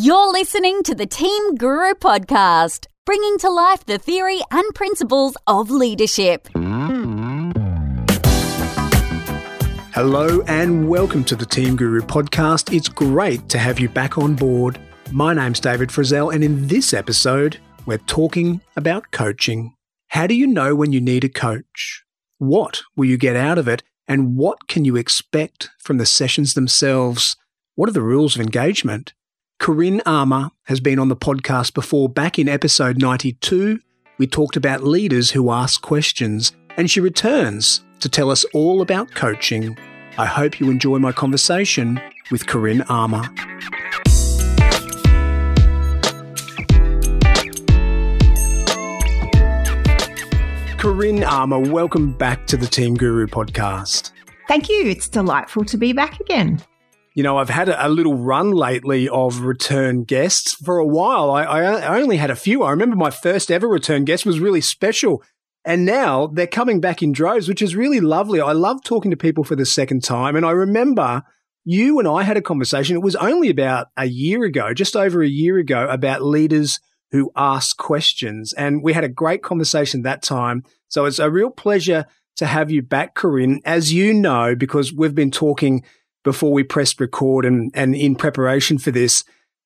You're listening to the Team Guru podcast, bringing to life the theory and principles of leadership. Hello and welcome to the Team Guru podcast. It's great to have you back on board. My name's David Frizzell, and in this episode, we're talking about coaching. How do you know when you need a coach? What will you get out of it? And what can you expect from the sessions themselves? What are the rules of engagement? Corinne Armour has been on the podcast before. Back in episode 92, we talked about leaders who ask questions, and she returns to tell us all about coaching. I hope you enjoy my conversation with Corinne Armour. Corinne Armour, welcome back to the Team Guru podcast. Thank you. It's delightful to be back again you know, I've had a, little run lately of return guests. For a while, I, I, only had a few. I remember my first ever return guest was really special. And now they're coming back in droves, which is really lovely. I love talking to people for the second time. And I remember you and I had a conversation. It was only about a year ago, just over a year ago, about leaders who ask questions. And we had a great conversation that time. So it's a real pleasure to have you back, Corinne. As you know, because we've been talking before we pressed record and, and in preparation for this,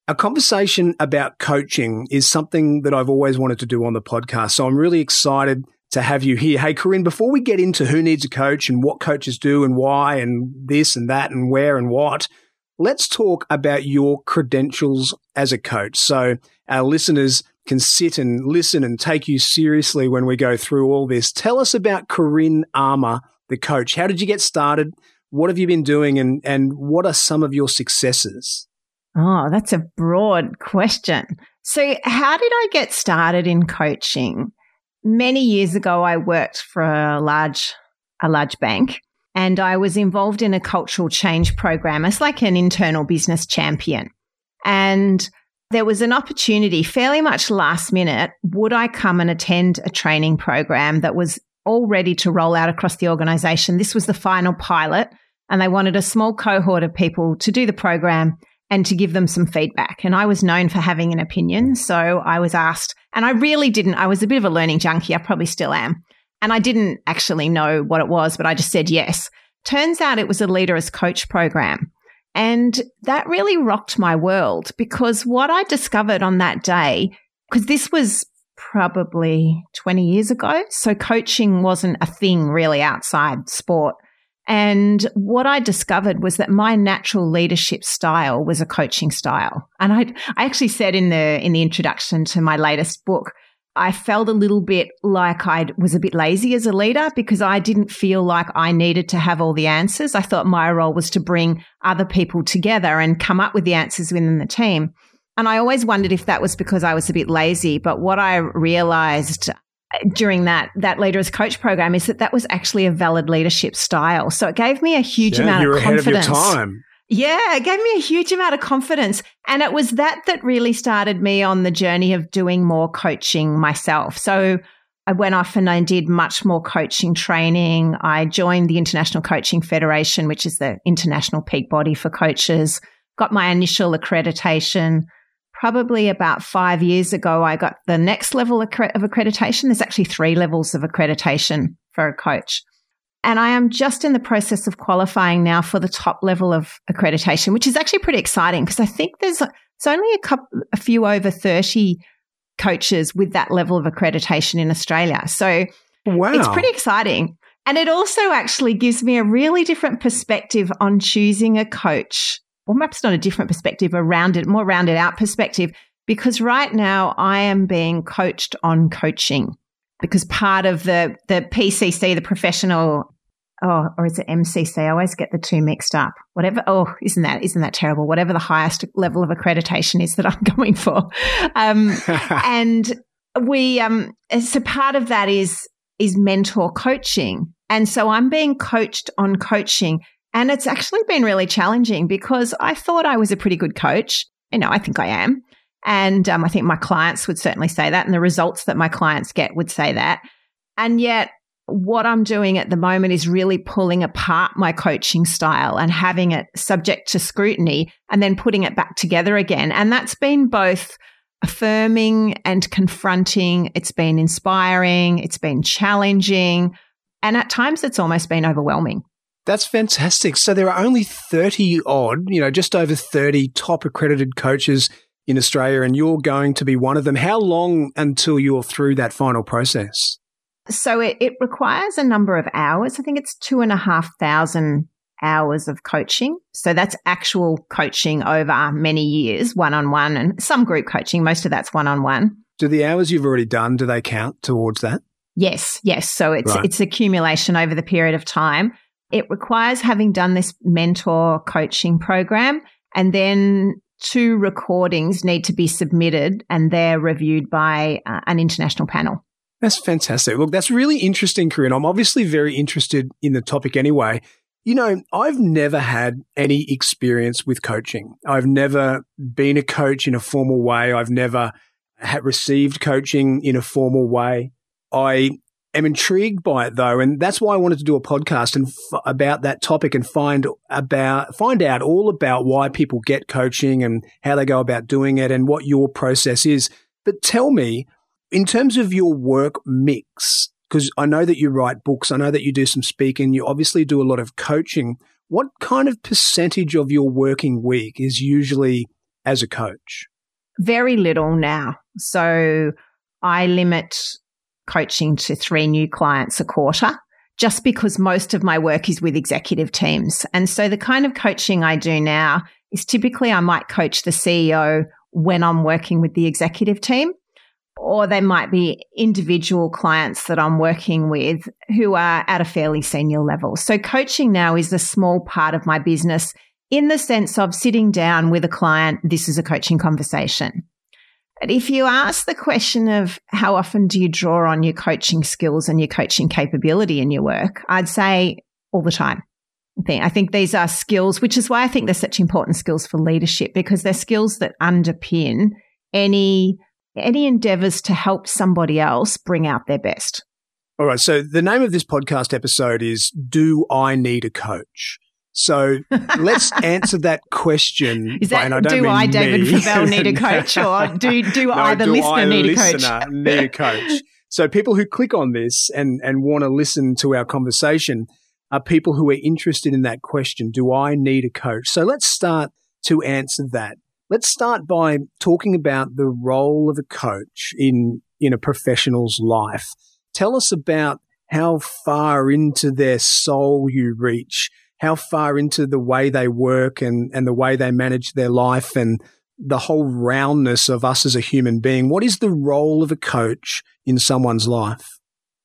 a conversation about coaching is something that I've always wanted to do on the podcast. So I'm really excited to have you here. Hey, Corinne, before we get into who needs a coach and what coaches do and why and this and that and where and what, let's talk about your credentials as a coach. So our listeners can sit and listen and take you seriously when we go through all this. Tell us about Corinne Armour, the coach. How did you get started? What have you been doing and, and what are some of your successes? Oh, that's a broad question. So, how did I get started in coaching? Many years ago, I worked for a large, a large bank and I was involved in a cultural change program as like an internal business champion. And there was an opportunity fairly much last minute. Would I come and attend a training program that was all ready to roll out across the organization? This was the final pilot and they wanted a small cohort of people to do the program and to give them some feedback. And I was known for having an opinion. So I was asked, and I really didn't, I was a bit of a learning junkie. I probably still am. And I didn't actually know what it was, but I just said yes. Turns out it was a leader as coach program. And that really rocked my world because what I discovered on that day, because this was probably 20 years ago. So coaching wasn't a thing really outside sport. And what I discovered was that my natural leadership style was a coaching style. And I, I actually said in the, in the introduction to my latest book, I felt a little bit like I was a bit lazy as a leader because I didn't feel like I needed to have all the answers. I thought my role was to bring other people together and come up with the answers within the team. And I always wondered if that was because I was a bit lazy. But what I realized uh, during that that leader as coach program is that that was actually a valid leadership style. So it gave me a huge yeah, amount of confidence. Of time. Yeah, it gave me a huge amount of confidence. And it was that that really started me on the journey of doing more coaching myself. So I went off and I did much more coaching training. I joined the International Coaching Federation, which is the international peak body for coaches, got my initial accreditation probably about five years ago, I got the next level of accreditation. There's actually three levels of accreditation for a coach. And I am just in the process of qualifying now for the top level of accreditation, which is actually pretty exciting because I think there's it's only a couple, a few over 30 coaches with that level of accreditation in Australia. So wow. it's pretty exciting. And it also actually gives me a really different perspective on choosing a coach or perhaps not a different perspective, a rounded, more rounded out perspective, because right now I am being coached on coaching because part of the, the PCC, the professional, oh, or is it MCC? I always get the two mixed up. Whatever. Oh, isn't that, isn't that terrible? Whatever the highest level of accreditation is that I'm going for. Um, and we, um, so part of that is, is mentor coaching. And so I'm being coached on coaching and it's actually been really challenging because I thought I was a pretty good coach. You know, I think I am. And um, I think my clients would certainly say that. And the results that my clients get would say that. And yet, what I'm doing at the moment is really pulling apart my coaching style and having it subject to scrutiny and then putting it back together again. And that's been both affirming and confronting. It's been inspiring. It's been challenging. And at times it's almost been overwhelming. That's fantastic. So there are only 30 odd, you know, just over 30 top accredited coaches in Australia, and you're going to be one of them. How long until you're through that final process? So it, it requires a number of hours. I think it's two and a half thousand hours of coaching. So that's actual coaching over many years, one on one, and some group coaching. Most of that's one on one. Do the hours you've already done, do they count towards that? Yes, yes. So it's right. it's accumulation over the period of time. It requires having done this mentor coaching program and then two recordings need to be submitted and they're reviewed by uh, an international panel. That's fantastic. Look, that's really interesting, Corinne. I'm obviously very interested in the topic anyway. You know, I've never had any experience with coaching. I've never been a coach in a formal way. I've never had received coaching in a formal way. I am intrigued by it though, and that's why I wanted to do a podcast and f- about that topic and find about find out all about why people get coaching and how they go about doing it and what your process is. But tell me, in terms of your work mix, because I know that you write books, I know that you do some speaking, you obviously do a lot of coaching. What kind of percentage of your working week is usually as a coach? Very little now. So I limit coaching to three new clients a quarter just because most of my work is with executive teams. And so the kind of coaching I do now is typically I might coach the CEO when I'm working with the executive team, or they might be individual clients that I'm working with who are at a fairly senior level. So coaching now is a small part of my business in the sense of sitting down with a client. This is a coaching conversation. But if you ask the question of how often do you draw on your coaching skills and your coaching capability in your work, I'd say all the time. I think, I think these are skills, which is why I think they're such important skills for leadership because they're skills that underpin any, any endeavors to help somebody else bring out their best. All right. So the name of this podcast episode is Do I Need a Coach? So let's answer that question. Is that, I do I, David Favell, need a coach, or do do no, I, the do listener, I, need a coach? need a coach. So people who click on this and and want to listen to our conversation are people who are interested in that question. Do I need a coach? So let's start to answer that. Let's start by talking about the role of a coach in in a professional's life. Tell us about how far into their soul you reach how far into the way they work and, and the way they manage their life and the whole roundness of us as a human being. What is the role of a coach in someone's life?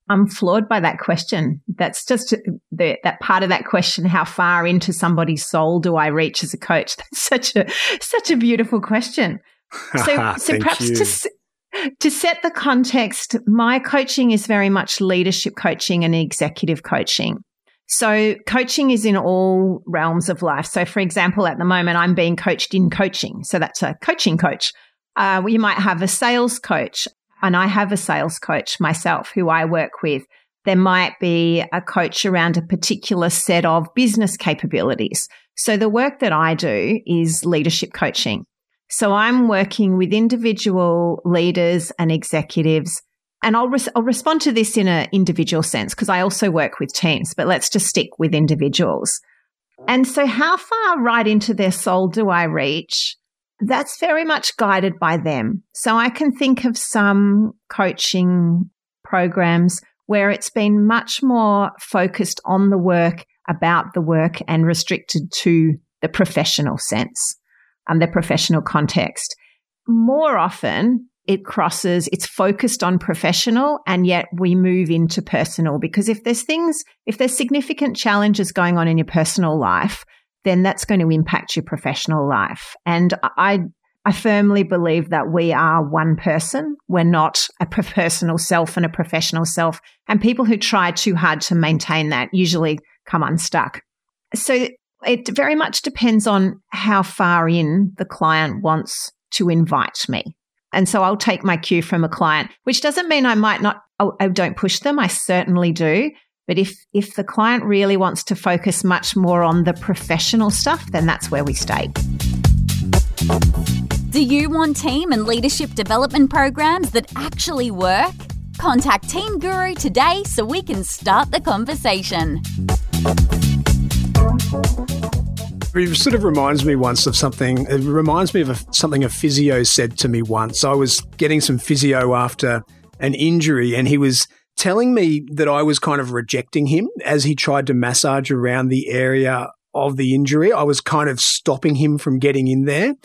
I'm floored by that question. That's just the, that part of that question. How far into somebody's soul do I reach as a coach? That's such a, such a beautiful question. So, so perhaps to, to set the context, my coaching is very much leadership coaching and executive coaching. So coaching is in all realms of life. So for example, at the moment, I'm being coached in coaching. So that's a coaching coach. Uh, you might have a sales coach and I have a sales coach myself who I work with. There might be a coach around a particular set of business capabilities. So the work that I do is leadership coaching. So I'm working with individual leaders and executives and I'll, res- I'll respond to this in an individual sense because I also work with teams, but let's just stick with individuals. And so, how far right into their soul do I reach? That's very much guided by them. So, I can think of some coaching programs where it's been much more focused on the work, about the work, and restricted to the professional sense and the professional context. More often, it crosses, it's focused on professional and yet we move into personal because if there's things, if there's significant challenges going on in your personal life, then that's going to impact your professional life. And I, I firmly believe that we are one person. We're not a personal self and a professional self. And people who try too hard to maintain that usually come unstuck. So it very much depends on how far in the client wants to invite me. And so I'll take my cue from a client, which doesn't mean I might not I, don't push them. I certainly do. But if, if the client really wants to focus much more on the professional stuff, then that's where we stay. Do you want team and leadership development programs that actually work? Contact Team Guru today so we can start the conversation. It sort of reminds me once of something. It reminds me of a, something a physio said to me once. I was getting some physio after an injury, and he was telling me that I was kind of rejecting him as he tried to massage around the area of the injury. I was kind of stopping him from getting in there.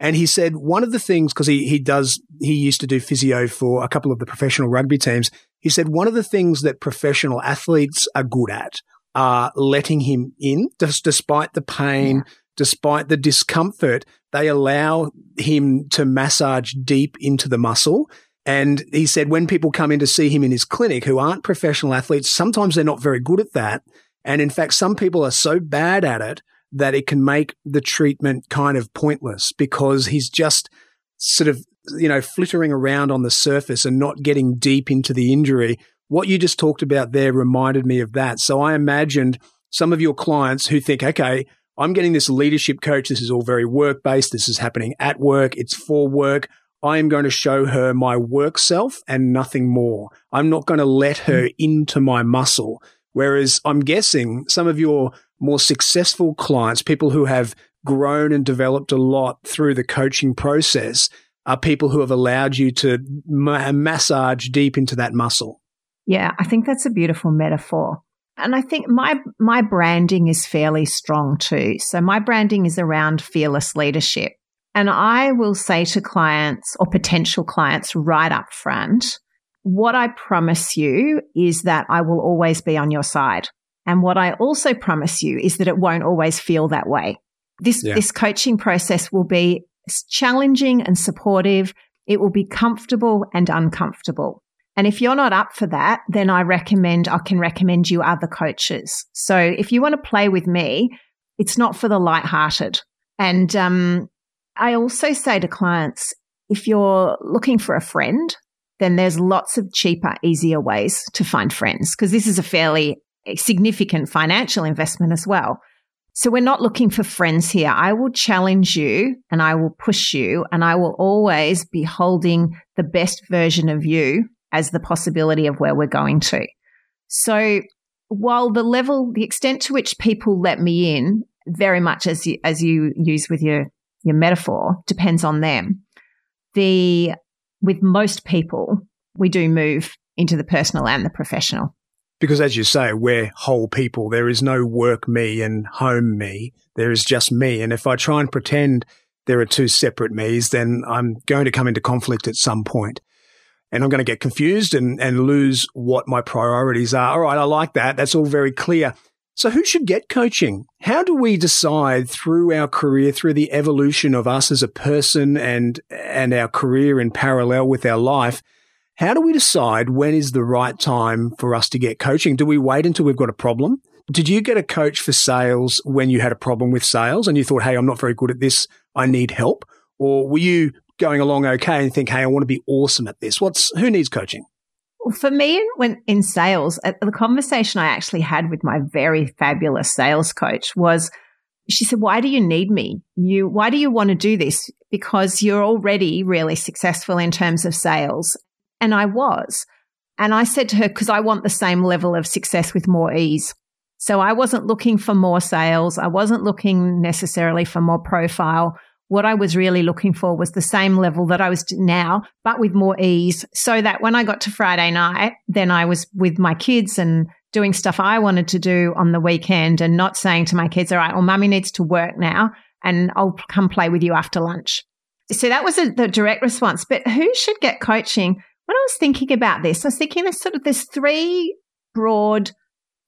And he said one of the things, because he, he does, he used to do physio for a couple of the professional rugby teams. He said one of the things that professional athletes are good at are letting him in, just despite the pain, yeah. despite the discomfort. They allow him to massage deep into the muscle. And he said when people come in to see him in his clinic who aren't professional athletes, sometimes they're not very good at that. And in fact, some people are so bad at it that it can make the treatment kind of pointless because he's just sort of, you know, flittering around on the surface and not getting deep into the injury. What you just talked about there reminded me of that. So I imagined some of your clients who think, okay, I'm getting this leadership coach. This is all very work based. This is happening at work. It's for work. I am going to show her my work self and nothing more. I'm not going to let her mm. into my muscle. Whereas I'm guessing some of your more successful clients, people who have grown and developed a lot through the coaching process, are people who have allowed you to ma- massage deep into that muscle. Yeah, I think that's a beautiful metaphor. And I think my my branding is fairly strong too. So my branding is around fearless leadership. And I will say to clients or potential clients right up front, what I promise you is that I will always be on your side. And what I also promise you is that it won't always feel that way. This, yeah. this coaching process will be challenging and supportive. It will be comfortable and uncomfortable. And if you're not up for that, then I recommend, I can recommend you other coaches. So if you want to play with me, it's not for the light-hearted. And, um, I also say to clients, if you're looking for a friend, then there's lots of cheaper, easier ways to find friends because this is a fairly significant financial investment as well. So we're not looking for friends here. I will challenge you and I will push you and I will always be holding the best version of you as the possibility of where we're going to. So while the level, the extent to which people let me in very much as you, as you use with your, your metaphor depends on them. The with most people, we do move into the personal and the professional. Because as you say, we're whole people. There is no work me and home me. There is just me. And if I try and pretend there are two separate me's, then I'm going to come into conflict at some point. And I'm going to get confused and, and lose what my priorities are. All right, I like that. That's all very clear. So, who should get coaching? How do we decide through our career, through the evolution of us as a person and, and our career in parallel with our life? How do we decide when is the right time for us to get coaching? Do we wait until we've got a problem? Did you get a coach for sales when you had a problem with sales and you thought, hey, I'm not very good at this. I need help? Or were you going along okay and think, hey, I want to be awesome at this? What's, who needs coaching? for me, when in sales, uh, the conversation I actually had with my very fabulous sales coach was, she said, why do you need me? You, why do you want to do this? Because you're already really successful in terms of sales. And I was. And I said to her, because I want the same level of success with more ease. So I wasn't looking for more sales. I wasn't looking necessarily for more profile. What I was really looking for was the same level that I was now, but with more ease so that when I got to Friday night, then I was with my kids and doing stuff I wanted to do on the weekend and not saying to my kids, all right, well, mummy needs to work now and I'll come play with you after lunch. So that was a, the direct response. But who should get coaching? When I was thinking about this, I was thinking there's sort of there's three broad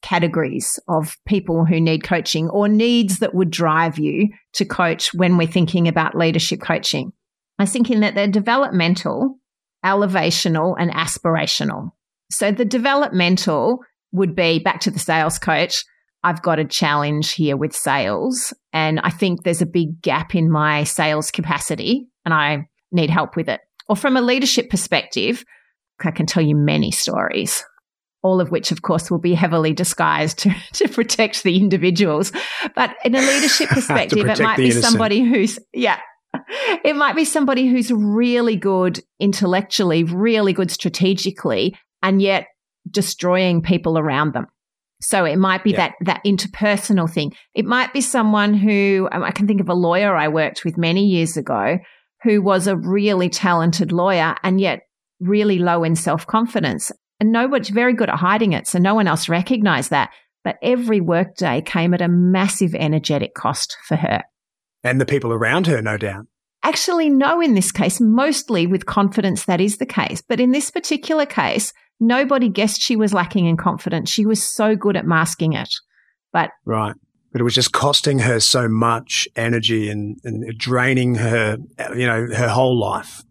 categories of people who need coaching or needs that would drive you to coach when we're thinking about leadership coaching. I was thinking that they're developmental, elevational, and aspirational. So the developmental would be back to the sales coach. I've got a challenge here with sales, and I think there's a big gap in my sales capacity, and I need help with it. Or from a leadership perspective, I can tell you many stories all of which, of course, will be heavily disguised to, to protect the individuals. But in a leadership perspective, it might be innocent. somebody who's, yeah, it might be somebody who's really good intellectually, really good strategically, and yet destroying people around them. So it might be yeah. that that interpersonal thing. It might be someone who um, I can think of a lawyer I worked with many years ago who was a really talented lawyer and yet really low in self confidence. And nobody's very good at hiding it. So no one else recognized that. But every workday came at a massive energetic cost for her. And the people around her, no doubt. Actually, no, in this case, mostly with confidence that is the case. But in this particular case, nobody guessed she was lacking in confidence. She was so good at masking it. But right. But it was just costing her so much energy and, and draining her, you know, her whole life.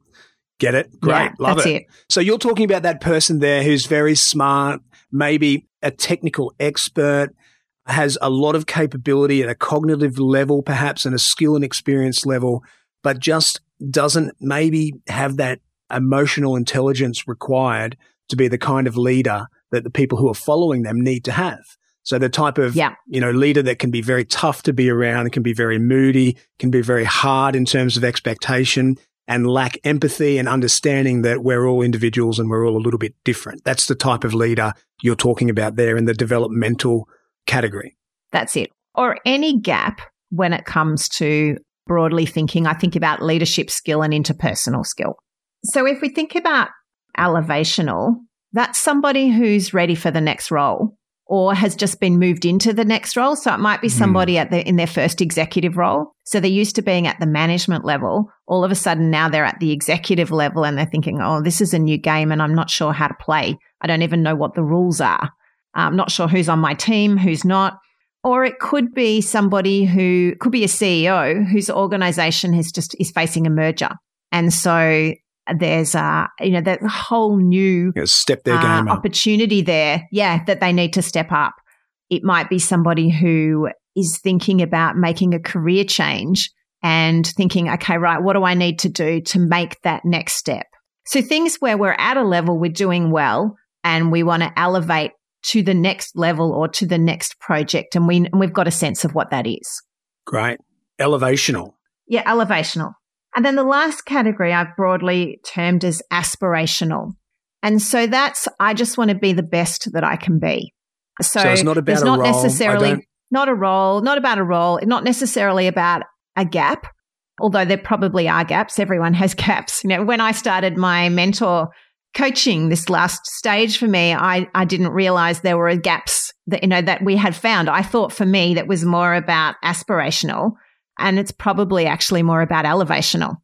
Get it? Great. Yeah, Love it. it. So you're talking about that person there who's very smart, maybe a technical expert, has a lot of capability at a cognitive level, perhaps, and a skill and experience level, but just doesn't maybe have that emotional intelligence required to be the kind of leader that the people who are following them need to have. So the type of, yeah. you know, leader that can be very tough to be around, can be very moody, can be very hard in terms of expectation, and lack empathy and understanding that we're all individuals and we're all a little bit different. That's the type of leader you're talking about there in the developmental category. That's it. Or any gap when it comes to broadly thinking, I think about leadership skill and interpersonal skill. So if we think about elevational, that's somebody who's ready for the next role or has just been moved into the next role. So it might be hmm. somebody mm. at the, in their first executive role. So they're used to being at the management level. All of a sudden now they're at the executive level and they're thinking, oh, this is a new game and I'm not sure how to play. I don't even know what the rules are. I'm not sure who's on my team, who's not. Or it could be somebody who could be a CEO whose organization is just is facing a merger. And so there's a you know that whole new step their uh, game opportunity there yeah that they need to step up. It might be somebody who is thinking about making a career change and thinking okay right what do i need to do to make that next step? So things where we're at a level we're doing well and we want to elevate to the next level or to the next project and we and we've got a sense of what that is. Great. Elevational. Yeah elevational and then the last category I've broadly termed as aspirational. And so that's, I just want to be the best that I can be. So, so it's not about not role. necessarily not a role, not about a role, not necessarily about a gap, although there probably are gaps. Everyone has gaps. You know, when I started my mentor coaching this last stage for me, I, I didn't realize there were gaps that, you know, that we had found. I thought for me that was more about aspirational and it's probably actually more about elevational.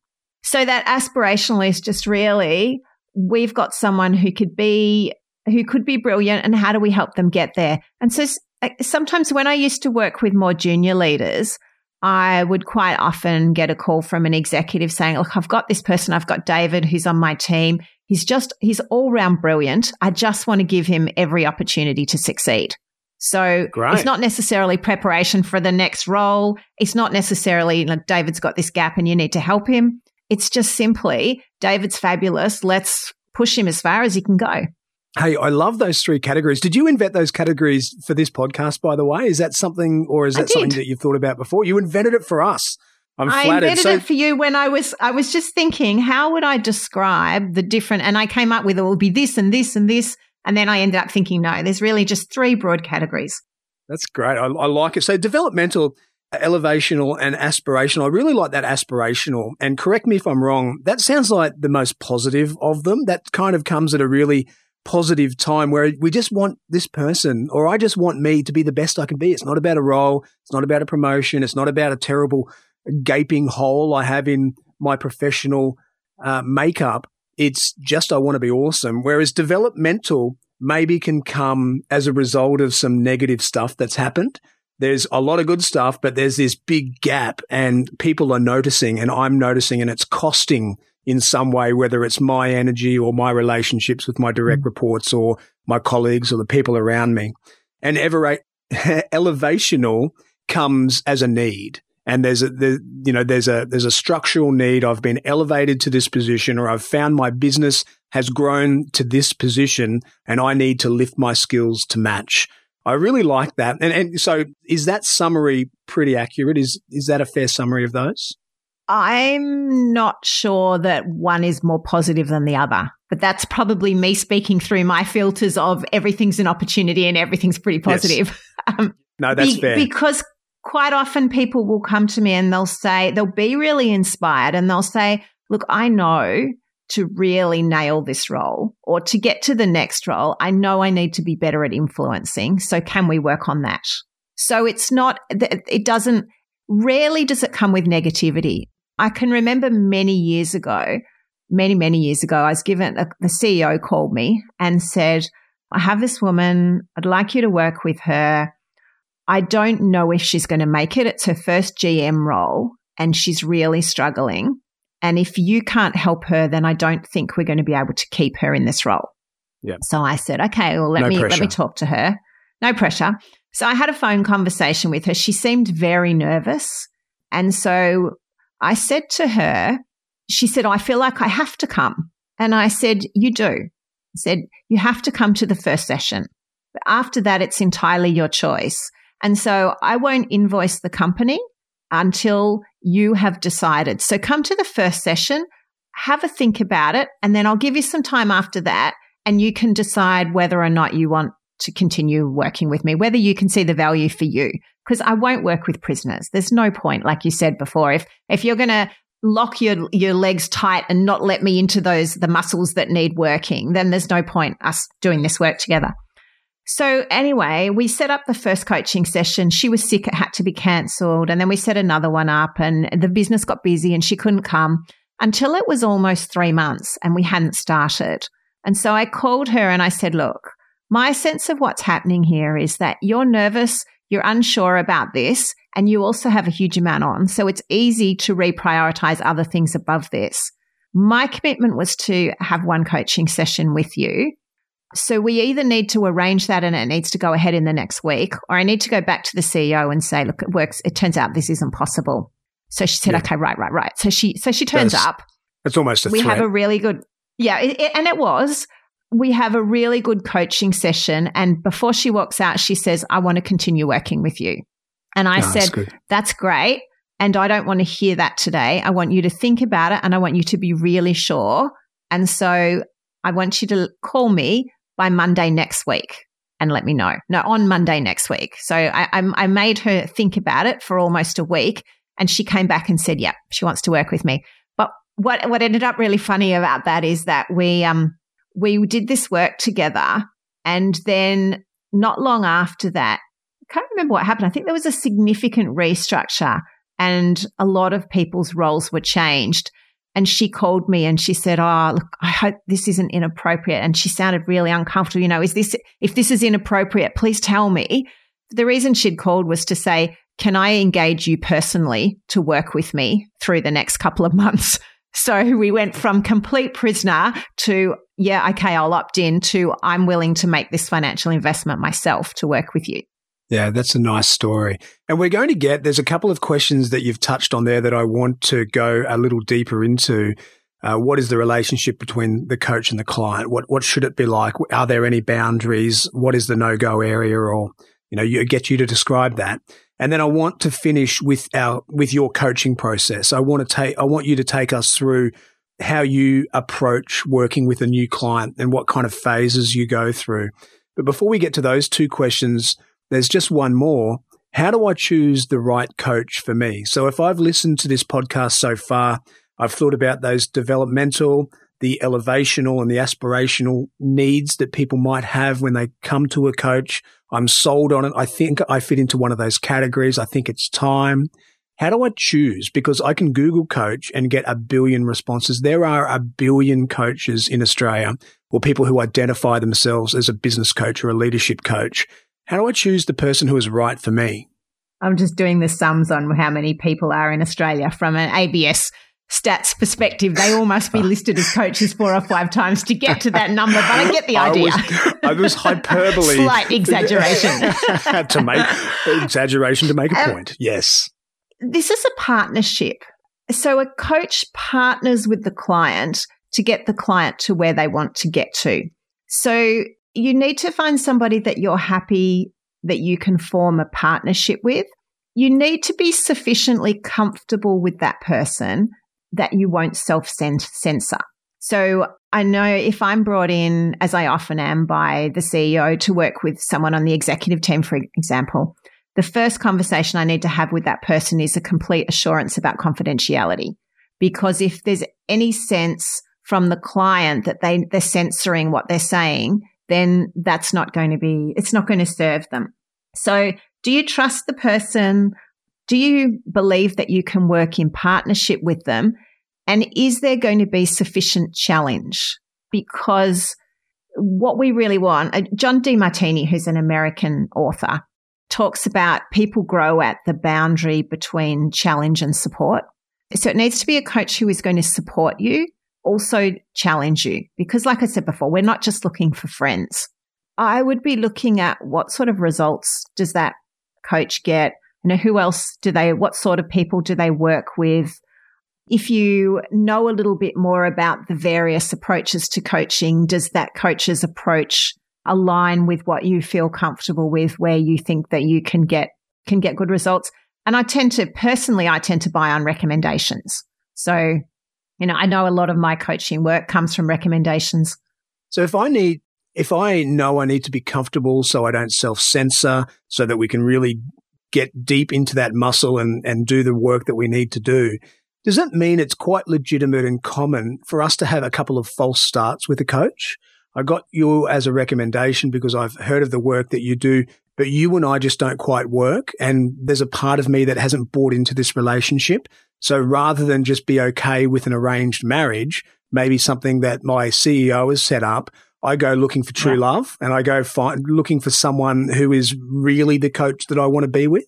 So that aspirational is just really, we've got someone who could be, who could be brilliant and how do we help them get there? And so uh, sometimes when I used to work with more junior leaders, I would quite often get a call from an executive saying, look, I've got this person. I've got David who's on my team. He's just, he's all round brilliant. I just want to give him every opportunity to succeed. So Great. it's not necessarily preparation for the next role. It's not necessarily like David's got this gap and you need to help him. It's just simply David's fabulous. Let's push him as far as he can go. Hey, I love those three categories. Did you invent those categories for this podcast, by the way? Is that something, or is that something that you've thought about before? You invented it for us. I'm I flattered. invented so- it for you when I was I was just thinking, how would I describe the different? And I came up with it will be this and this and this and then I ended up thinking, no, there's really just three broad categories. That's great. I, I like it. So developmental, elevational, and aspirational. I really like that aspirational. And correct me if I'm wrong. That sounds like the most positive of them. That kind of comes at a really positive time where we just want this person or I just want me to be the best I can be. It's not about a role. It's not about a promotion. It's not about a terrible gaping hole I have in my professional uh, makeup. It's just, I want to be awesome. Whereas developmental maybe can come as a result of some negative stuff that's happened. There's a lot of good stuff, but there's this big gap and people are noticing and I'm noticing and it's costing in some way, whether it's my energy or my relationships with my direct mm. reports or my colleagues or the people around me. And ever elevational comes as a need. And there's a there, you know there's a there's a structural need i've been elevated to this position or i've found my business has grown to this position and i need to lift my skills to match i really like that and, and so is that summary pretty accurate is is that a fair summary of those I'm not sure that one is more positive than the other, but that's probably me speaking through my filters of everything's an opportunity and everything's pretty positive. Yes. Um, no, that's be- fair. Because quite often people will come to me and they'll say, they'll be really inspired and they'll say, look, I know to really nail this role or to get to the next role, I know I need to be better at influencing. So can we work on that? So it's not, it doesn't, rarely does it come with negativity. I can remember many years ago, many, many years ago, I was given, the CEO called me and said, I have this woman. I'd like you to work with her. I don't know if she's going to make it. It's her first GM role and she's really struggling. And if you can't help her, then I don't think we're going to be able to keep her in this role. Yeah. So I said, okay, well, let no me, pressure. let me talk to her. No pressure. So I had a phone conversation with her. She seemed very nervous. And so I said to her, she said, I feel like I have to come. And I said, you do. I said, you have to come to the first session. But after that, it's entirely your choice. And so I won't invoice the company until you have decided. So come to the first session, have a think about it, and then I'll give you some time after that and you can decide whether or not you want to continue working with me, whether you can see the value for you. Because I won't work with prisoners. There's no point, like you said before. If if you're gonna lock your your legs tight and not let me into those the muscles that need working, then there's no point us doing this work together. So anyway, we set up the first coaching session. She was sick. It had to be cancelled. And then we set another one up and the business got busy and she couldn't come until it was almost three months and we hadn't started. And so I called her and I said, look, my sense of what's happening here is that you're nervous. You're unsure about this and you also have a huge amount on. So it's easy to reprioritize other things above this. My commitment was to have one coaching session with you so we either need to arrange that and it needs to go ahead in the next week, or I need to go back to the CEO and say, look, it works. It turns out this isn't possible. So she said, yeah. okay, right, right, right. So she, so she turns That's, up. It's almost a We threat. have a really good, yeah, it, it, and it was. We have a really good coaching session. And before she walks out, she says, I want to continue working with you. And I ah, said, that's, that's great. And I don't want to hear that today. I want you to think about it and I want you to be really sure. And so I want you to call me by Monday next week and let me know. No, on Monday next week. So I, I, I made her think about it for almost a week, and she came back and said, "Yeah, she wants to work with me." But what what ended up really funny about that is that we um we did this work together, and then not long after that, I can't remember what happened. I think there was a significant restructure, and a lot of people's roles were changed. And she called me and she said, Oh, look, I hope this isn't inappropriate. And she sounded really uncomfortable. You know, is this, if this is inappropriate, please tell me. The reason she'd called was to say, Can I engage you personally to work with me through the next couple of months? So we went from complete prisoner to, yeah, okay, I'll opt in to I'm willing to make this financial investment myself to work with you. Yeah, that's a nice story. And we're going to get, there's a couple of questions that you've touched on there that I want to go a little deeper into. Uh, what is the relationship between the coach and the client? What, what should it be like? Are there any boundaries? What is the no go area or, you know, you get you to describe that. And then I want to finish with our, with your coaching process. I want to take, I want you to take us through how you approach working with a new client and what kind of phases you go through. But before we get to those two questions, there's just one more. How do I choose the right coach for me? So if I've listened to this podcast so far, I've thought about those developmental, the elevational and the aspirational needs that people might have when they come to a coach. I'm sold on it. I think I fit into one of those categories. I think it's time. How do I choose? Because I can Google coach and get a billion responses. There are a billion coaches in Australia or people who identify themselves as a business coach or a leadership coach. How do I choose the person who is right for me? I'm just doing the sums on how many people are in Australia from an ABS stats perspective. They all must be listed as coaches four or five times to get to that number, but I get the idea. I was, I was hyperbole. Slight exaggeration. to make exaggeration to make a um, point. Yes. this is a partnership. So a coach partners with the client to get the client to where they want to get to. So you need to find somebody that you're happy that you can form a partnership with. You need to be sufficiently comfortable with that person that you won't self censor. So I know if I'm brought in, as I often am by the CEO to work with someone on the executive team, for example, the first conversation I need to have with that person is a complete assurance about confidentiality. Because if there's any sense from the client that they, they're censoring what they're saying, then that's not going to be, it's not going to serve them. So do you trust the person? Do you believe that you can work in partnership with them? And is there going to be sufficient challenge? Because what we really want, uh, John Demartini, who's an American author, talks about people grow at the boundary between challenge and support. So it needs to be a coach who is going to support you, also challenge you. Because like I said before, we're not just looking for friends. I would be looking at what sort of results does that coach get? You know, who else do they, what sort of people do they work with? If you know a little bit more about the various approaches to coaching, does that coach's approach align with what you feel comfortable with, where you think that you can get, can get good results? And I tend to, personally, I tend to buy on recommendations. So, you know, I know a lot of my coaching work comes from recommendations. So if I need if I know I need to be comfortable so I don't self censor, so that we can really get deep into that muscle and, and do the work that we need to do, does that mean it's quite legitimate and common for us to have a couple of false starts with a coach? I got you as a recommendation because I've heard of the work that you do, but you and I just don't quite work. And there's a part of me that hasn't bought into this relationship. So rather than just be okay with an arranged marriage, maybe something that my CEO has set up, I go looking for true yeah. love and I go find looking for someone who is really the coach that I want to be with.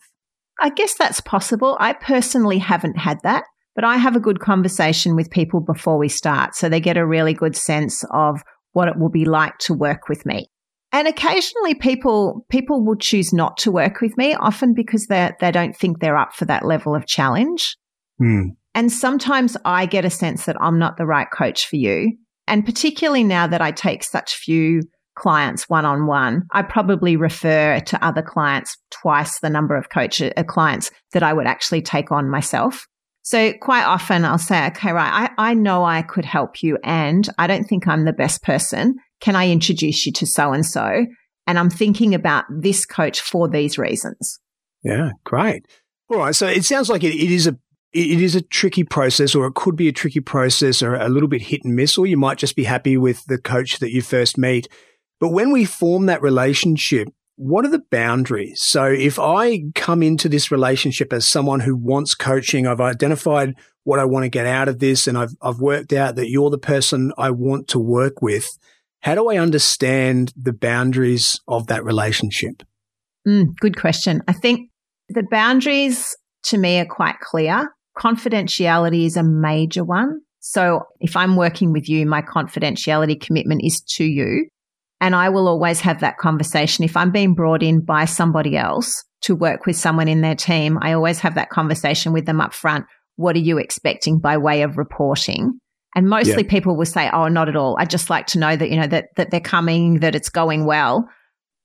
I guess that's possible. I personally haven't had that, but I have a good conversation with people before we start. So they get a really good sense of what it will be like to work with me. And occasionally people, people will choose not to work with me, often because they, they don't think they're up for that level of challenge. Hmm. And sometimes I get a sense that I'm not the right coach for you. And particularly now that I take such few clients one on one, I probably refer to other clients twice the number of coach uh, clients that I would actually take on myself. So quite often I'll say, okay, right, I, I know I could help you and I don't think I'm the best person. Can I introduce you to so and so? And I'm thinking about this coach for these reasons. Yeah, great. All right. So it sounds like it, it is a it is a tricky process or it could be a tricky process or a little bit hit and miss, or you might just be happy with the coach that you first meet. But when we form that relationship, what are the boundaries? So if I come into this relationship as someone who wants coaching, I've identified what I want to get out of this and I've, I've worked out that you're the person I want to work with. How do I understand the boundaries of that relationship? Mm, good question. I think the boundaries to me are quite clear confidentiality is a major one. So if I'm working with you, my confidentiality commitment is to you. And I will always have that conversation. If I'm being brought in by somebody else to work with someone in their team, I always have that conversation with them up front. What are you expecting by way of reporting? And mostly yeah. people will say, Oh, not at all. I just like to know that, you know, that, that they're coming, that it's going well.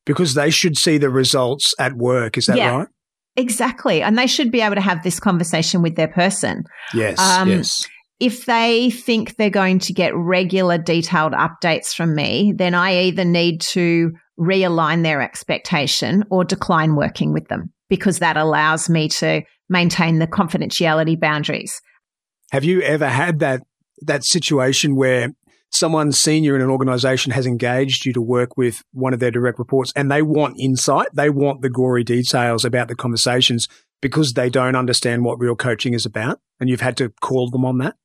Because they should see the results at work. Is that yeah. right? Exactly. And they should be able to have this conversation with their person. Yes. Um, yes. If they think they're going to get regular detailed updates from me, then I either need to realign their expectation or decline working with them because that allows me to maintain the confidentiality boundaries. Have you ever had that that situation where someone senior in an organization has engaged you to work with one of their direct reports and they want insight. They want the gory details about the conversations because they don't understand what real coaching is about. And you've had to call them on that.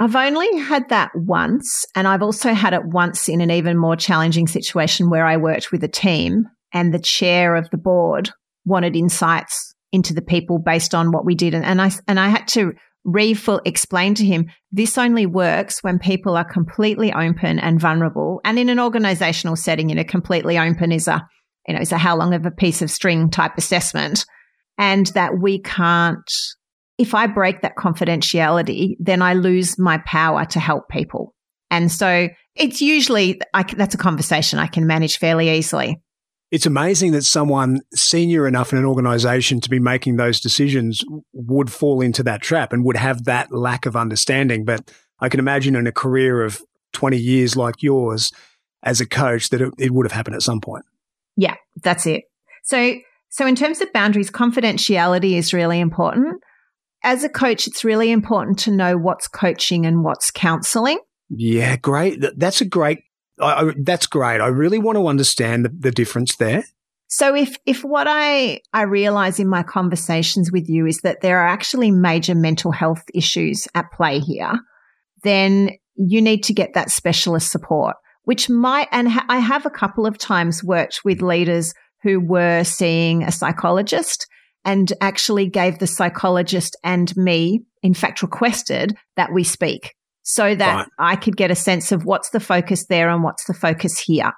I've only had that once. And I've also had it once in an even more challenging situation where I worked with a team and the chair of the board wanted insights into the people based on what we did. And, and I, and I had to Refull explained to him this only works when people are completely open and vulnerable. And in an organizational setting, you know, completely open is a, you know, is a how long of a piece of string type assessment. And that we can't if I break that confidentiality, then I lose my power to help people. And so it's usually, I, that's a conversation I can manage fairly easily. It's amazing that someone senior enough in an organization to be making those decisions would fall into that trap and would have that lack of understanding. But I can imagine in a career of 20 years like yours as a coach that it, it would have happened at some point. Yeah, that's it. So, so in terms of boundaries, confidentiality is really important. As a coach, it's really important to know what's coaching and what's counseling. Yeah, great. That's a great I, I, that's great. I really want to understand the, the difference there. So if if what I I realize in my conversations with you is that there are actually major mental health issues at play here, then you need to get that specialist support, which might and ha- I have a couple of times worked with leaders who were seeing a psychologist and actually gave the psychologist and me in fact requested that we speak so that right. I could get a sense of what's the focus there and what's the focus here.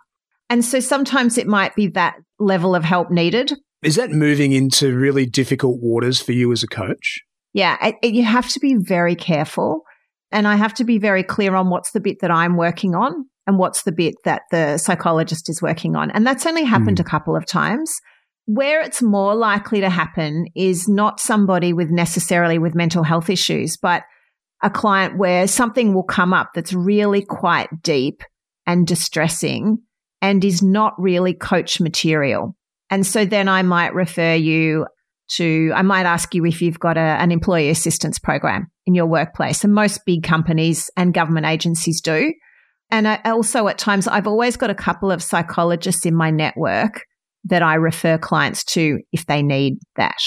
And so sometimes it might be that level of help needed. Is that moving into really difficult waters for you as a coach? Yeah, it, it, you have to be very careful. And I have to be very clear on what's the bit that I'm working on and what's the bit that the psychologist is working on. And that's only happened mm. a couple of times. Where it's more likely to happen is not somebody with necessarily with mental health issues, but a client where something will come up that's really quite deep and distressing and is not really coach material. And so then I might refer you to, I might ask you if you've got a, an employee assistance program in your workplace. And most big companies and government agencies do. And I also at times, I've always got a couple of psychologists in my network that I refer clients to if they need that.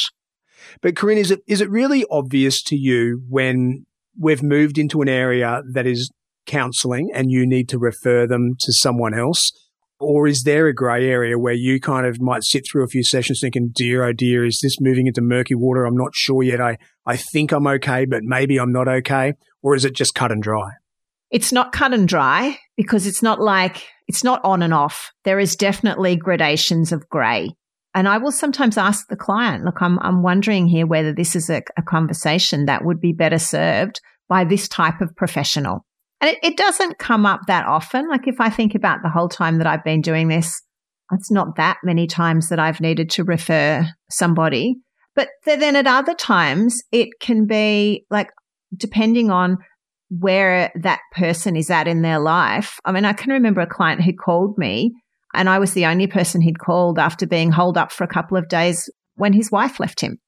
But Corinne, is it, is it really obvious to you when we've moved into an area that is counseling and you need to refer them to someone else? Or is there a grey area where you kind of might sit through a few sessions thinking, dear, oh dear, is this moving into murky water? I'm not sure yet. I, I think I'm okay, but maybe I'm not okay. Or is it just cut and dry? It's not cut and dry because it's not like, it's not on and off. There is definitely gradations of grey. And I will sometimes ask the client, look, I'm, I'm wondering here whether this is a, a conversation that would be better served by this type of professional. And it, it doesn't come up that often. Like if I think about the whole time that I've been doing this, it's not that many times that I've needed to refer somebody. But then at other times, it can be like, depending on where that person is at in their life. I mean, I can remember a client who called me and I was the only person he'd called after being holed up for a couple of days when his wife left him.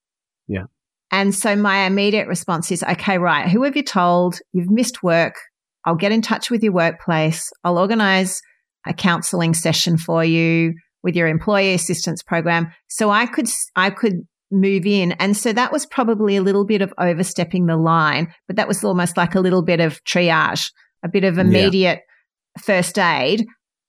Yeah. And so my immediate response is, okay, right. Who have you told? You've missed work. I'll get in touch with your workplace. I'll organize a counseling session for you with your employee assistance program. So I could, I could move in. And so that was probably a little bit of overstepping the line, but that was almost like a little bit of triage, a bit of immediate yeah. first aid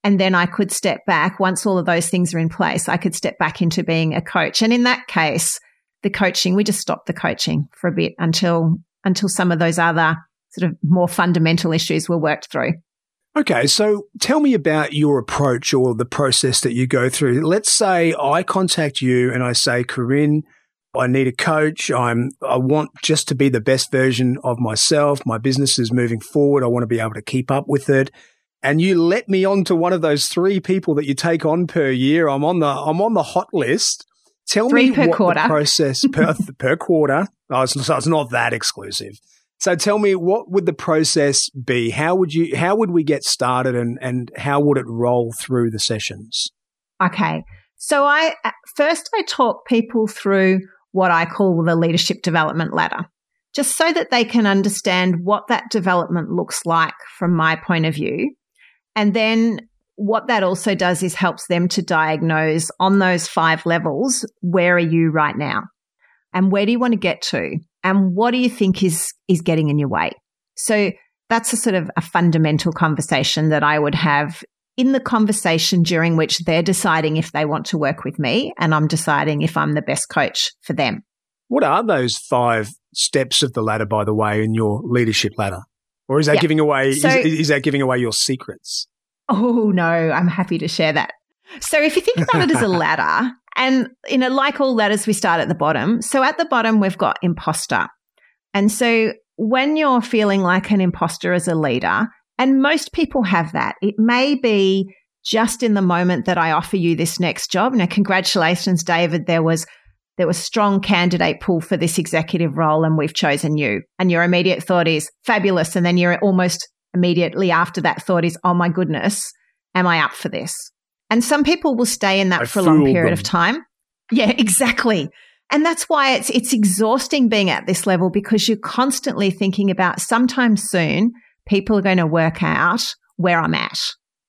and then I could step back once all of those things are in place. I could step back into being a coach. And in that case, the coaching, we just stopped the coaching for a bit until, until some of those other sort of more fundamental issues were worked through. Okay, so tell me about your approach or the process that you go through. Let's say I contact you and I say, Corinne, I need a coach. I'm, I want just to be the best version of myself. My business is moving forward. I want to be able to keep up with it and you let me on to one of those three people that you take on per year. I'm on the I'm on the hot list. Tell three me per what quarter. the process per per quarter. Oh, it's, so it's not that exclusive. So tell me what would the process be? How would you how would we get started and and how would it roll through the sessions? Okay. So I uh, first I talk people through what I call the leadership development ladder. Just so that they can understand what that development looks like from my point of view and then what that also does is helps them to diagnose on those five levels, where are you right now? And where do you want to get to? And what do you think is, is getting in your way? So that's a sort of a fundamental conversation that I would have in the conversation during which they're deciding if they want to work with me and I'm deciding if I'm the best coach for them. What are those five steps of the ladder, by the way, in your leadership ladder? Or is that yeah. giving away, so, is, is that giving away your secrets? Oh, no, I'm happy to share that. So if you think about it as a ladder, and you know, like all ladders, we start at the bottom. So at the bottom, we've got imposter. And so when you're feeling like an imposter as a leader, and most people have that, it may be just in the moment that I offer you this next job. Now, congratulations, David. There was there was strong candidate pool for this executive role and we've chosen you. And your immediate thought is fabulous. And then you're almost immediately after that thought is, oh my goodness, am I up for this? And some people will stay in that I for a long period them. of time. Yeah, exactly. And that's why it's it's exhausting being at this level because you're constantly thinking about sometime soon people are going to work out where I'm at.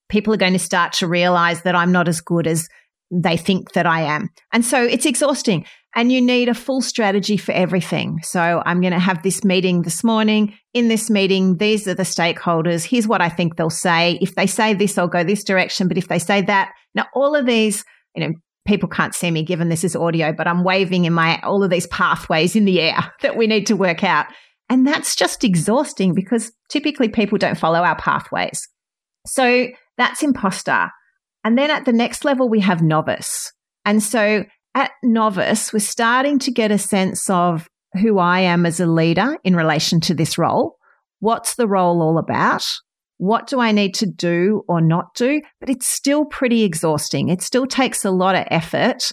People are going to start to realize that I'm not as good as they think that I am. And so it's exhausting and you need a full strategy for everything. So I'm going to have this meeting this morning. In this meeting, these are the stakeholders. Here's what I think they'll say. If they say this, I'll go this direction. But if they say that, now all of these, you know, people can't see me given this is audio, but I'm waving in my all of these pathways in the air that we need to work out. And that's just exhausting because typically people don't follow our pathways. So that's imposter. And then at the next level, we have novice. And so at novice, we're starting to get a sense of who I am as a leader in relation to this role. What's the role all about? What do I need to do or not do? But it's still pretty exhausting. It still takes a lot of effort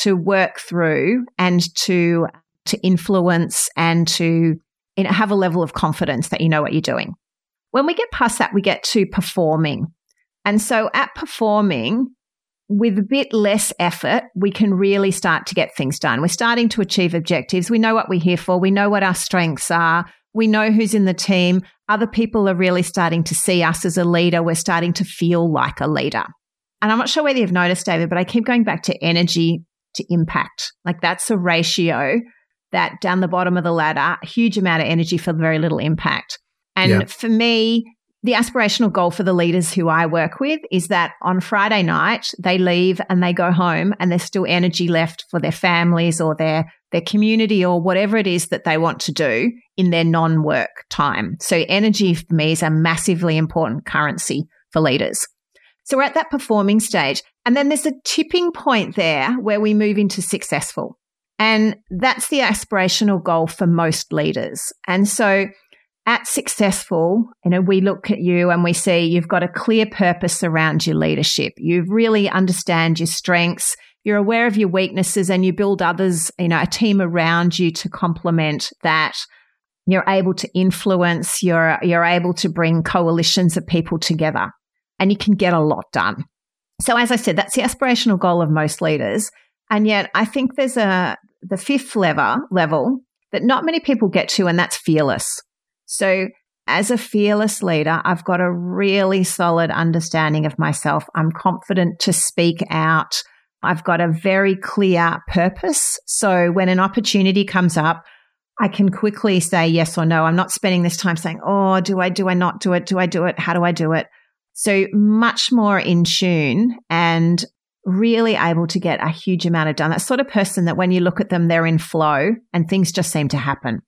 to work through and to, to influence and to you know, have a level of confidence that you know what you're doing. When we get past that, we get to performing. And so at performing, with a bit less effort, we can really start to get things done. We're starting to achieve objectives. We know what we're here for. We know what our strengths are. We know who's in the team. Other people are really starting to see us as a leader. We're starting to feel like a leader. And I'm not sure whether you've noticed, David, but I keep going back to energy to impact. Like that's a ratio that down the bottom of the ladder, a huge amount of energy for very little impact. And yeah. for me, the aspirational goal for the leaders who I work with is that on Friday night, they leave and they go home and there's still energy left for their families or their, their community or whatever it is that they want to do in their non work time. So energy for me is a massively important currency for leaders. So we're at that performing stage. And then there's a tipping point there where we move into successful. And that's the aspirational goal for most leaders. And so at successful, you know, we look at you and we see you've got a clear purpose around your leadership. You really understand your strengths. You're aware of your weaknesses and you build others, you know, a team around you to complement that. You're able to influence. You're, you're able to bring coalitions of people together and you can get a lot done. So as I said, that's the aspirational goal of most leaders. And yet I think there's a, the fifth level, level that not many people get to, and that's fearless. So as a fearless leader, I've got a really solid understanding of myself. I'm confident to speak out. I've got a very clear purpose. So when an opportunity comes up, I can quickly say yes or no. I'm not spending this time saying, Oh, do I, do I not do it? Do I do it? How do I do it? So much more in tune and really able to get a huge amount of done. That sort of person that when you look at them, they're in flow and things just seem to happen.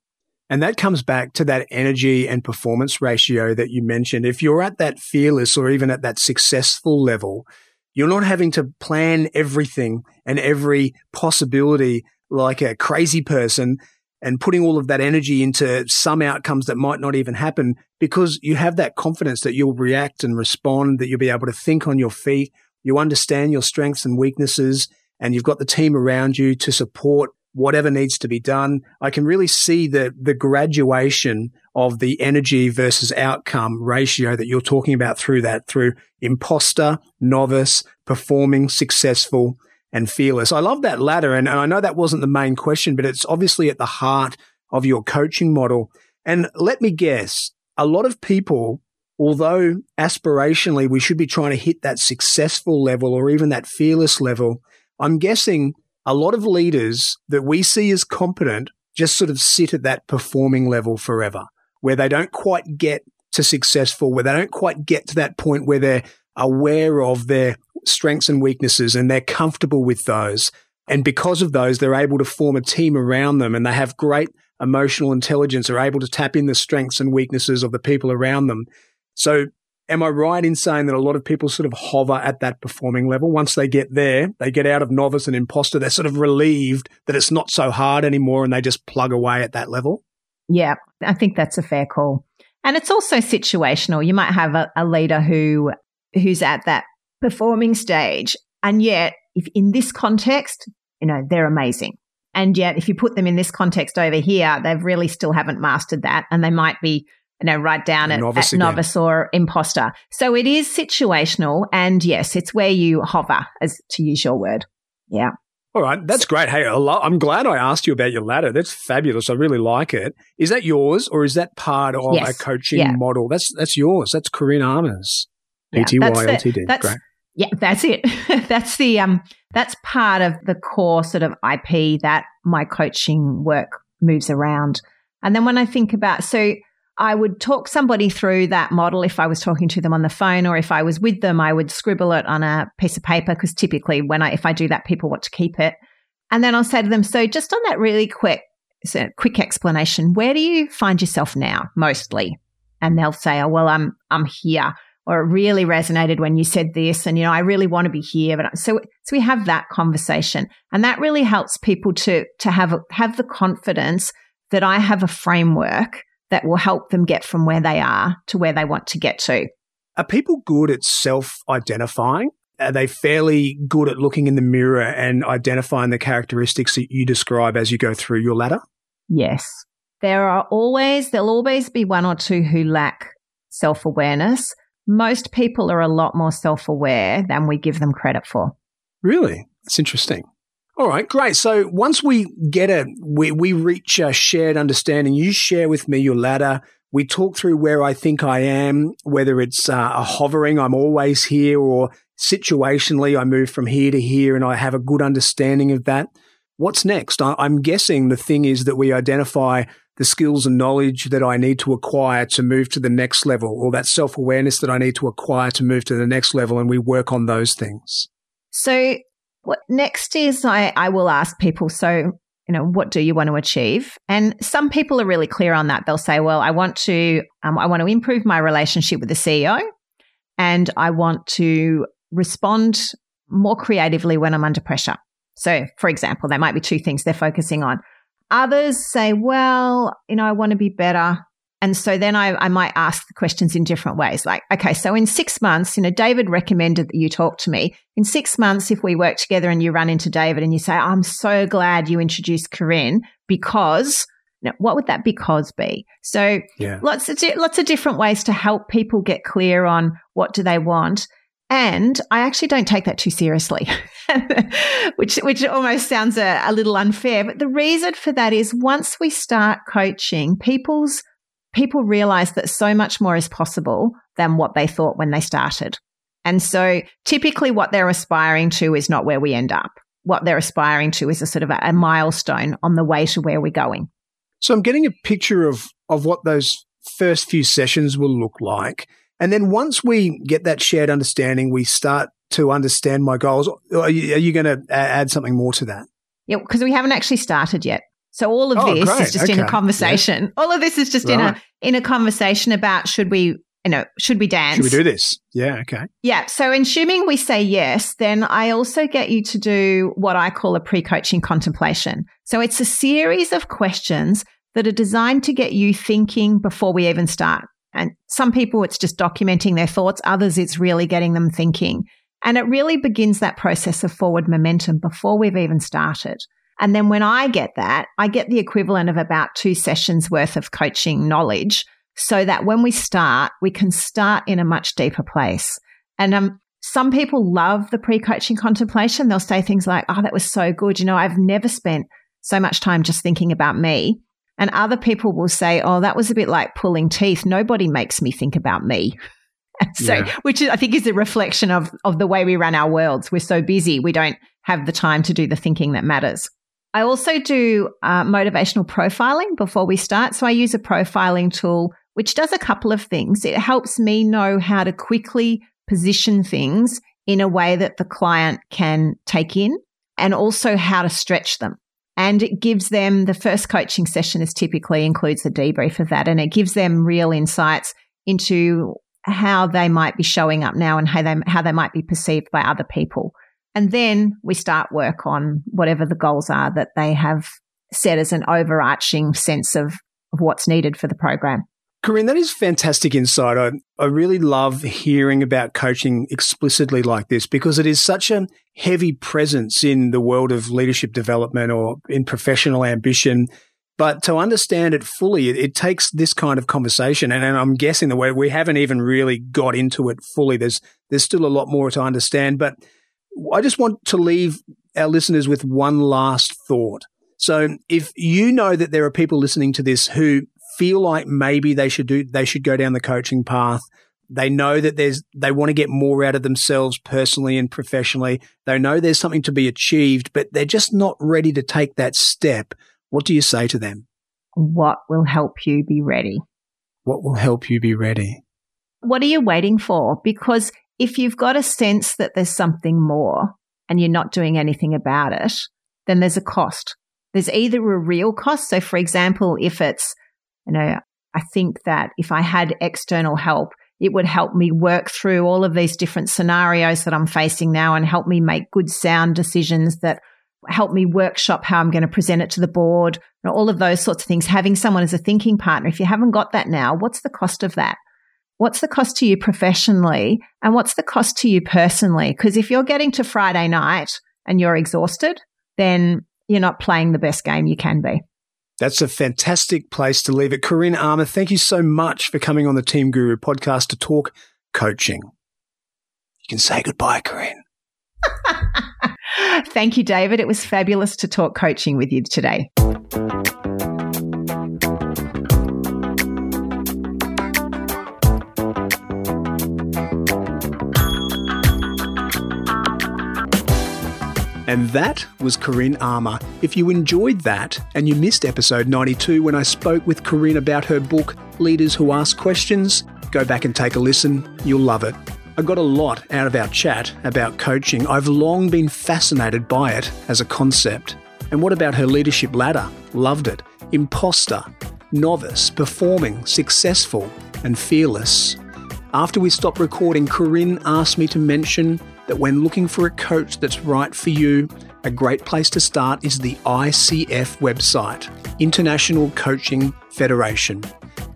And that comes back to that energy and performance ratio that you mentioned. If you're at that fearless or even at that successful level, you're not having to plan everything and every possibility like a crazy person and putting all of that energy into some outcomes that might not even happen because you have that confidence that you'll react and respond, that you'll be able to think on your feet. You understand your strengths and weaknesses and you've got the team around you to support whatever needs to be done. I can really see the, the graduation of the energy versus outcome ratio that you're talking about through that, through imposter, novice, performing, successful, and fearless. I love that ladder. And, and I know that wasn't the main question, but it's obviously at the heart of your coaching model. And let me guess, a lot of people, although aspirationally we should be trying to hit that successful level or even that fearless level, I'm guessing a lot of leaders that we see as competent just sort of sit at that performing level forever, where they don't quite get to successful, where they don't quite get to that point where they're aware of their strengths and weaknesses and they're comfortable with those. And because of those, they're able to form a team around them and they have great emotional intelligence, are able to tap in the strengths and weaknesses of the people around them. So Am I right in saying that a lot of people sort of hover at that performing level? Once they get there, they get out of novice and imposter, they're sort of relieved that it's not so hard anymore and they just plug away at that level? Yeah, I think that's a fair call. And it's also situational. You might have a, a leader who who's at that performing stage, and yet if in this context, you know, they're amazing. And yet, if you put them in this context over here, they've really still haven't mastered that, and they might be, you know, right down at novice, at novice or imposter. So it is situational, and yes, it's where you hover, as to use your word. Yeah. All right, that's great. Hey, I'm glad I asked you about your ladder. That's fabulous. I really like it. Is that yours, or is that part of yes. a coaching yeah. model? That's that's yours. That's Corinne Armour's PTY yeah, Ltd. That's, great. Yeah, that's it. that's the um that's part of the core sort of IP that my coaching work moves around. And then when I think about so I would talk somebody through that model if I was talking to them on the phone or if I was with them, I would scribble it on a piece of paper because typically when I if I do that, people want to keep it. And then I'll say to them, so just on that really quick so quick explanation, where do you find yourself now mostly? And they'll say, oh well, I'm I'm here or it really resonated when you said this and you know i really want to be here but so so we have that conversation and that really helps people to to have have the confidence that i have a framework that will help them get from where they are to where they want to get to are people good at self identifying are they fairly good at looking in the mirror and identifying the characteristics that you describe as you go through your ladder yes there are always there'll always be one or two who lack self awareness most people are a lot more self aware than we give them credit for. Really? That's interesting. All right, great. So once we get it, we, we reach a shared understanding, you share with me your ladder. We talk through where I think I am, whether it's uh, a hovering, I'm always here, or situationally, I move from here to here and I have a good understanding of that. What's next? I, I'm guessing the thing is that we identify the skills and knowledge that I need to acquire to move to the next level or that self awareness that I need to acquire to move to the next level. And we work on those things. So, what next is I, I will ask people, so, you know, what do you want to achieve? And some people are really clear on that. They'll say, well, I want to, um, I want to improve my relationship with the CEO and I want to respond more creatively when I'm under pressure. So, for example, there might be two things they're focusing on. Others say, well, you know, I want to be better. And so then I, I might ask the questions in different ways. Like, okay, so in six months, you know, David recommended that you talk to me. In six months, if we work together and you run into David and you say, I'm so glad you introduced Corinne because now, what would that because be? So yeah. lots of lots of different ways to help people get clear on what do they want. And I actually don't take that too seriously, which, which almost sounds a, a little unfair. But the reason for that is once we start coaching, people's, people realize that so much more is possible than what they thought when they started. And so typically what they're aspiring to is not where we end up. What they're aspiring to is a sort of a, a milestone on the way to where we're going. So I'm getting a picture of, of what those first few sessions will look like. And then once we get that shared understanding, we start to understand my goals. Are you, you going to add something more to that? Yeah, because we haven't actually started yet. So all of oh, this great. is just okay. in a conversation. Yeah. All of this is just right. in a in a conversation about should we you know, should we dance? Should we do this? Yeah, okay. Yeah. So, assuming we say yes, then I also get you to do what I call a pre coaching contemplation. So, it's a series of questions that are designed to get you thinking before we even start. And some people, it's just documenting their thoughts. Others, it's really getting them thinking. And it really begins that process of forward momentum before we've even started. And then when I get that, I get the equivalent of about two sessions worth of coaching knowledge so that when we start, we can start in a much deeper place. And um, some people love the pre coaching contemplation. They'll say things like, Oh, that was so good. You know, I've never spent so much time just thinking about me. And other people will say, oh, that was a bit like pulling teeth. Nobody makes me think about me. so, yeah. which I think is a reflection of, of the way we run our worlds. We're so busy, we don't have the time to do the thinking that matters. I also do uh, motivational profiling before we start. So I use a profiling tool which does a couple of things. It helps me know how to quickly position things in a way that the client can take in and also how to stretch them. And it gives them the first coaching session is typically includes a debrief of that. And it gives them real insights into how they might be showing up now and how they, how they might be perceived by other people. And then we start work on whatever the goals are that they have set as an overarching sense of of what's needed for the program. Corinne, that is fantastic insight. I, I really love hearing about coaching explicitly like this because it is such a heavy presence in the world of leadership development or in professional ambition. But to understand it fully, it, it takes this kind of conversation. And, and, I'm guessing the way we haven't even really got into it fully. There's, there's still a lot more to understand, but I just want to leave our listeners with one last thought. So if you know that there are people listening to this who feel like maybe they should do, they should go down the coaching path. They know that there's, they want to get more out of themselves personally and professionally. They know there's something to be achieved, but they're just not ready to take that step. What do you say to them? What will help you be ready? What will help you be ready? What are you waiting for? Because if you've got a sense that there's something more and you're not doing anything about it, then there's a cost. There's either a real cost. So, for example, if it's you know, I think that if I had external help, it would help me work through all of these different scenarios that I'm facing now and help me make good sound decisions that help me workshop how I'm going to present it to the board and all of those sorts of things. Having someone as a thinking partner, if you haven't got that now, what's the cost of that? What's the cost to you professionally and what's the cost to you personally? Because if you're getting to Friday night and you're exhausted, then you're not playing the best game you can be. That's a fantastic place to leave it. Corinne Armour, thank you so much for coming on the Team Guru podcast to talk coaching. You can say goodbye, Corinne. thank you, David. It was fabulous to talk coaching with you today. And that was Corinne Armour. If you enjoyed that and you missed episode 92 when I spoke with Corinne about her book, Leaders Who Ask Questions, go back and take a listen. You'll love it. I got a lot out of our chat about coaching. I've long been fascinated by it as a concept. And what about her leadership ladder? Loved it. Imposter, novice, performing, successful, and fearless. After we stopped recording, Corinne asked me to mention that when looking for a coach that's right for you, a great place to start is the ICF website, International Coaching Federation.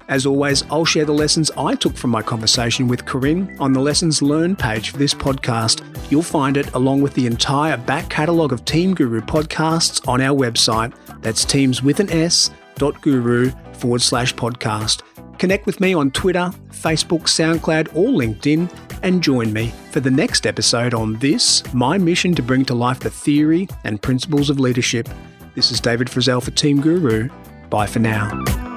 As always, I'll share the lessons I took from my conversation with Corinne on the Lessons Learned page for this podcast. You'll find it along with the entire back catalogue of Team Guru podcasts on our website. That's teams with an S dot guru forward slash podcast. Connect with me on Twitter, Facebook, SoundCloud, or LinkedIn and join me for the next episode on this, my mission to bring to life the theory and principles of leadership. This is David Frizzell for Team Guru. Bye for now.